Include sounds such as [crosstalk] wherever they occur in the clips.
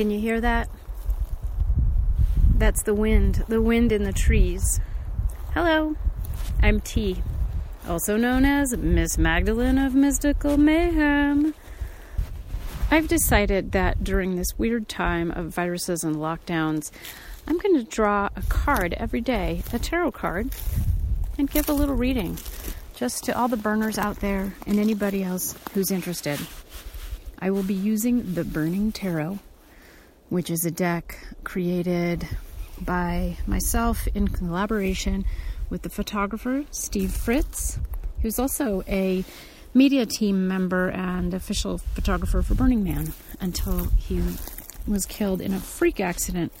Can you hear that? That's the wind, the wind in the trees. Hello, I'm T, also known as Miss Magdalene of Mystical Mayhem. I've decided that during this weird time of viruses and lockdowns, I'm going to draw a card every day, a tarot card, and give a little reading just to all the burners out there and anybody else who's interested. I will be using the Burning Tarot, which is a deck created by myself in collaboration with the photographer Steve Fritz, who's also a media team member and official photographer for Burning Man until he was killed in a freak accident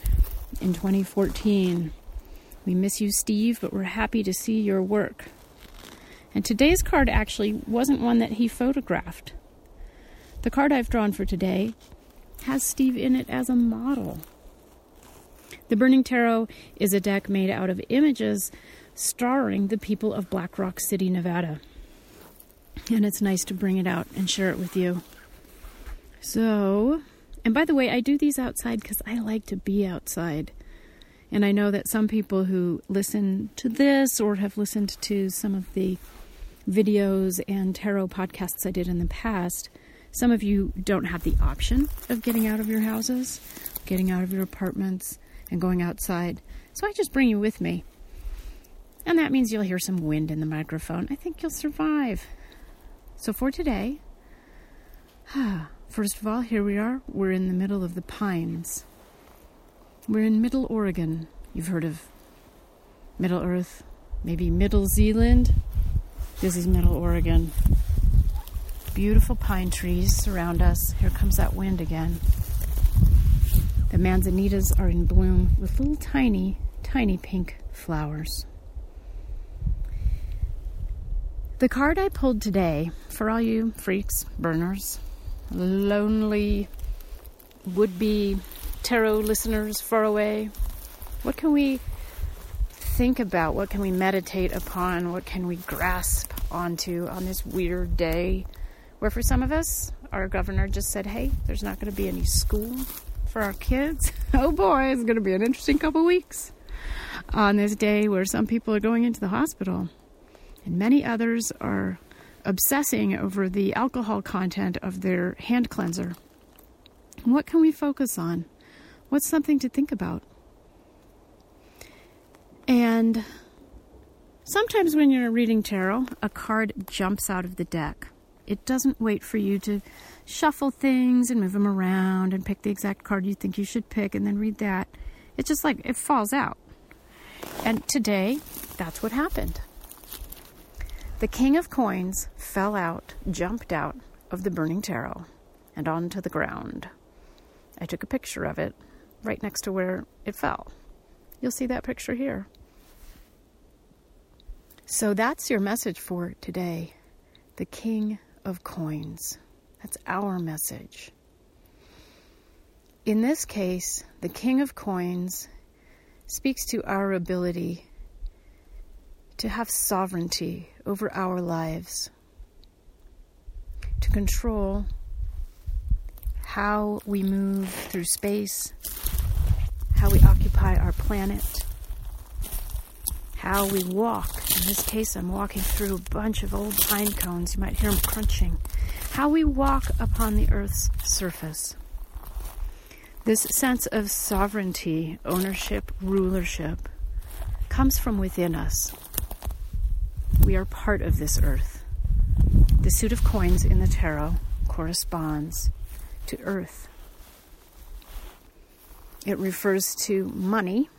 in 2014. We miss you, Steve, but we're happy to see your work. And today's card actually wasn't one that he photographed. The card I've drawn for today has Steve in it as a model. The Burning Tarot is a deck made out of images starring the people of Black Rock City, Nevada. And it's nice to bring it out and share it with you. So, and by the way, I do these outside because I like to be outside. And I know that some people who listen to this or have listened to some of the videos and tarot podcasts I did in the past, some of you don't have the option of getting out of your houses, getting out of your apartments, and going outside. So I just bring you with me. And that means you'll hear some wind in the microphone. I think you'll survive. So for today, [sighs] first of all, here we are. We're in the middle of the pines. We're in Middle Oregon. You've heard of Middle Earth, maybe Middle Zealand. This is Middle Oregon. Beautiful pine trees surround us. Here comes that wind again. The manzanitas are in bloom with little tiny, tiny pink flowers. The card I pulled today, for all you freaks, burners, lonely would be tarot listeners far away, what can we think about? What can we meditate upon? What can we grasp onto on this weird day where, for some of us, our governor just said, hey, there's not going to be any school for our kids? [laughs] Oh boy, it's going to be an interesting couple weeks on this day where some people are going into the hospital and many others are obsessing over the alcohol content of their hand cleanser. What can we focus on? What's something to think about? And sometimes when you're reading tarot, a card jumps out of the deck. It doesn't wait for you to shuffle things and move them around and pick the exact card you think you should pick and then read that. It's just like it falls out. And today, that's what happened. The king of coins fell out, jumped out of the burning tarot, and onto the ground. I took a picture of it right next to where it fell. You'll see that picture here. So that's your message for today. The king of coins. That's our message. In this case, the king of coins speaks to our ability to have sovereignty over our lives, to control how we move through space, how we occupy our planet, how we walk. In this case, I'm walking through a bunch of old pine cones. You might hear them crunching. How we walk upon the Earth's surface. This sense of sovereignty, ownership, rulership comes from within us. We are part of this earth. The suit of coins in the tarot corresponds to earth. It refers to money.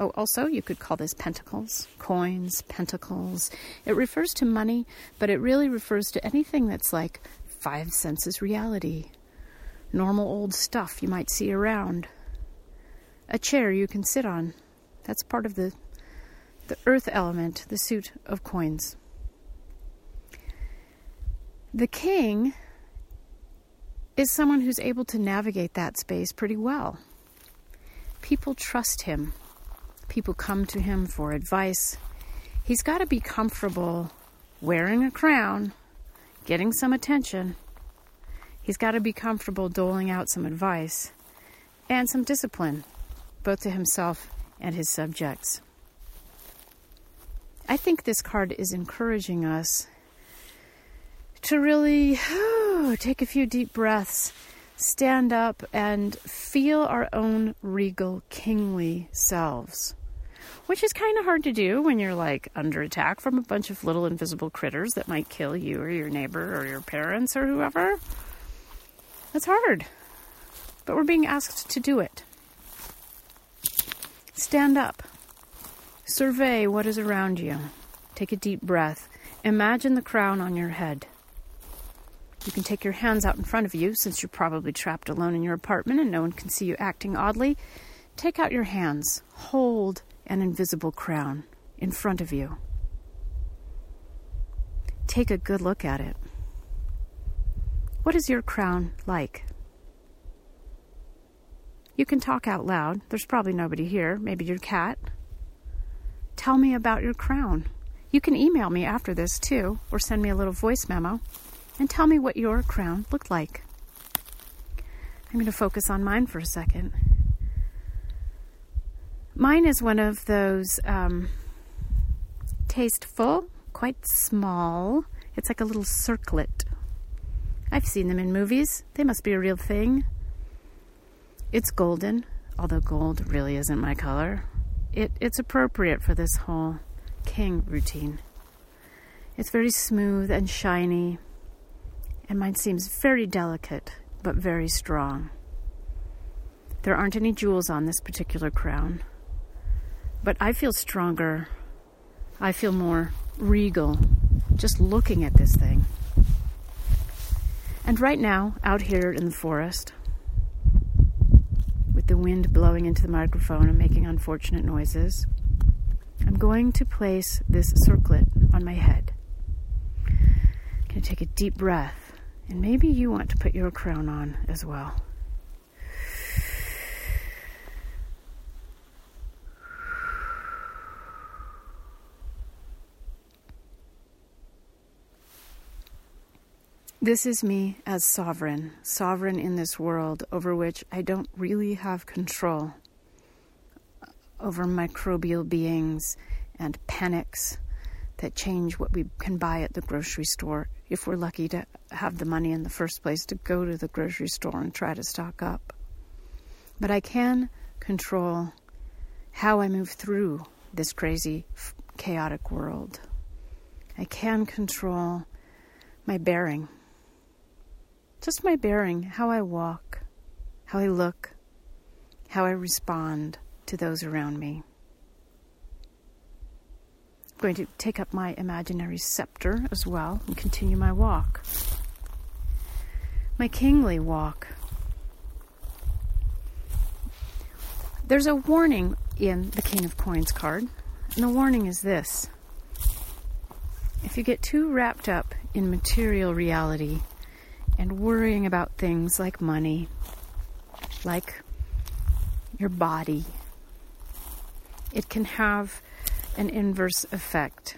Oh, also, you could call this pentacles, coins, pentacles. It refers to money, but it really refers to anything that's like five senses reality, normal old stuff you might see around, a chair you can sit on. That's part of the the earth element, the suit of coins. The king is someone who's able to navigate that space pretty well. People trust him, people come to him for advice. He's got to be comfortable wearing a crown, getting some attention. He's got to be comfortable doling out some advice. and some discipline, both to himself and his subjects. I think this card is encouraging us to really [sighs] take a few deep breaths, stand up, and feel our own regal, kingly selves. Which is kind of hard to do when you're like under attack from a bunch of little invisible critters that might kill you or your neighbor or your parents or whoever. That's hard. But we're being asked to do it. Stand up. Survey what is around you. Take a deep breath. Imagine the crown on your head. You can take your hands out in front of you since you're probably trapped alone in your apartment and no one can see you acting oddly. Take out your hands. Hold an invisible crown in front of you. Take a good look at it. What is your crown like? You can talk out loud. There's probably nobody here, maybe your cat. Tell me about your crown. You can email me after this too, or send me a little voice memo, and tell me what your crown looked like. I'm going to focus on mine for a second. Mine is one of those um, tasteful, quite small. It's like a little circlet. I've seen them in movies. They must be a real thing. It's golden, although gold really isn't my color. It, it's appropriate for this whole king routine. It's very smooth and shiny, and mine seems very delicate but very strong. There aren't any jewels on this particular crown, but I feel stronger. I feel more regal just looking at this thing. And right now, out here in the forest, with the wind blowing into the microphone and making unfortunate noises, I'm going to place this circlet on my head. I'm going to take a deep breath, and maybe you want to put your crown on as well. This is me as sovereign, sovereign in this world over which I don't really have control uh, over microbial beings and panics that change what we can buy at the grocery store if we're lucky to have the money in the first place to go to the grocery store and try to stock up. But I can control how I move through this crazy, chaotic world. I can control my bearing just my bearing, how I walk, how I look, how I respond to those around me. I'm going to take up my imaginary scepter as well and continue my walk. My kingly walk. There's a warning in the King of Coins card, and the warning is this. If you get too wrapped up in material reality, and worrying about things like money, like your body, it can have an inverse effect.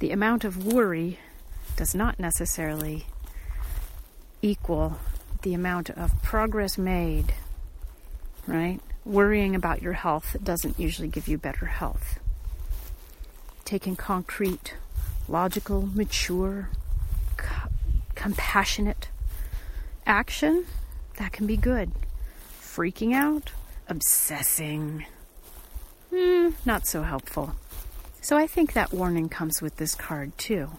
The amount of worry does not necessarily equal the amount of progress made, right? Worrying about your health doesn't usually give you better health. Taking concrete, logical, mature, compassionate action, that can be good. Freaking out, obsessing, hmm, not so helpful. So I think that warning comes with this card too.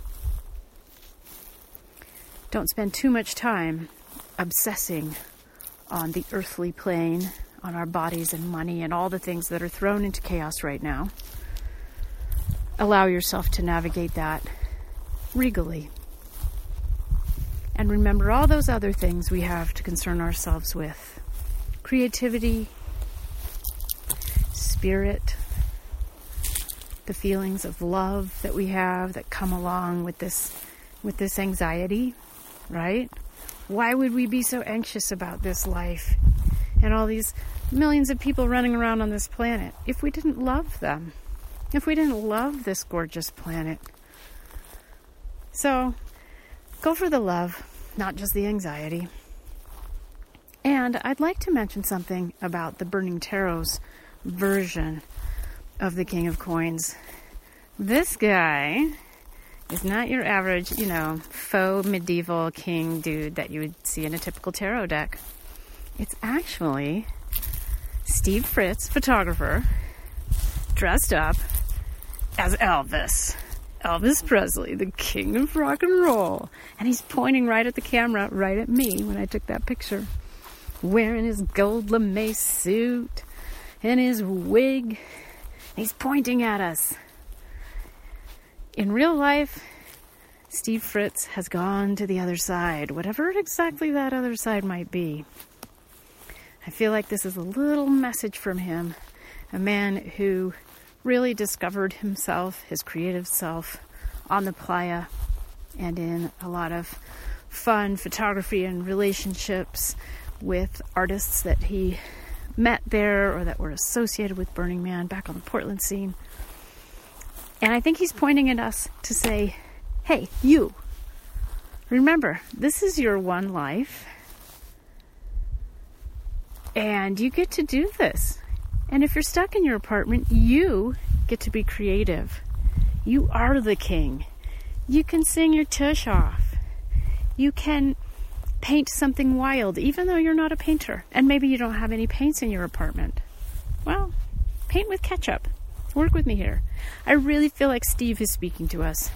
Don't spend too much time obsessing on the earthly plane, on our bodies and money and all the things that are thrown into chaos right now. Allow yourself to navigate that regally and remember all those other things we have to concern ourselves with creativity, spirit, the feelings of love that we have that come along with this with this anxiety, right? Why would we be so anxious about this life and all these millions of people running around on this planet if we didn't love them? If we didn't love this gorgeous planet? So, Go for the love, not just the anxiety. And I'd like to mention something about the Burning Tarot's version of the King of Coins. This guy is not your average, you know, faux medieval king dude that you would see in a typical tarot deck. It's actually Steve Fritz, photographer, dressed up as Elvis. Elvis Presley, the king of rock and roll. And he's pointing right at the camera, right at me when I took that picture. Wearing his gold lame suit and his wig. He's pointing at us. In real life, Steve Fritz has gone to the other side, whatever exactly that other side might be. I feel like this is a little message from him, a man who really discovered himself, his creative self, on the playa and in a lot of fun photography and relationships with artists that he met there or that were associated with Burning Man back on the Portland scene. And I think he's pointing at us to say, hey, you, remember, this is your one life and you get to do this. And if you're stuck in your apartment, you get to be creative. You are the king. You can sing your tush off. You can paint something wild, even though you're not a painter. And maybe you don't have any paints in your apartment. Well, paint with ketchup. Work with me here. I really feel like Steve is speaking to us,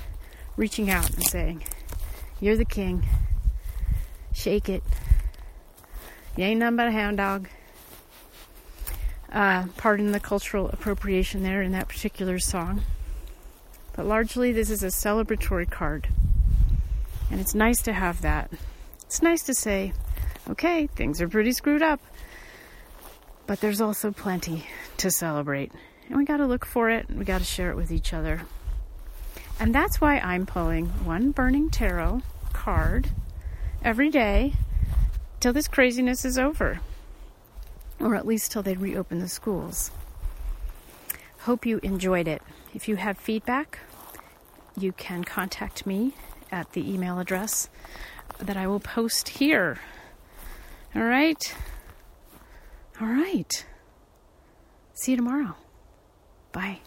reaching out and saying, You're the king. Shake it. You ain't nothing but a hound dog. Uh, pardon the cultural appropriation there in that particular song. But largely, this is a celebratory card. And it's nice to have that. It's nice to say, okay, things are pretty screwed up. But there's also plenty to celebrate. And we got to look for it, we got to share it with each other. And that's why I'm pulling one Burning Tarot card every day till this craziness is over, or at least till they reopen the schools. Hope you enjoyed it. If you have feedback, you can contact me at the email address that I will post here. All right? All right. See you tomorrow. Bye.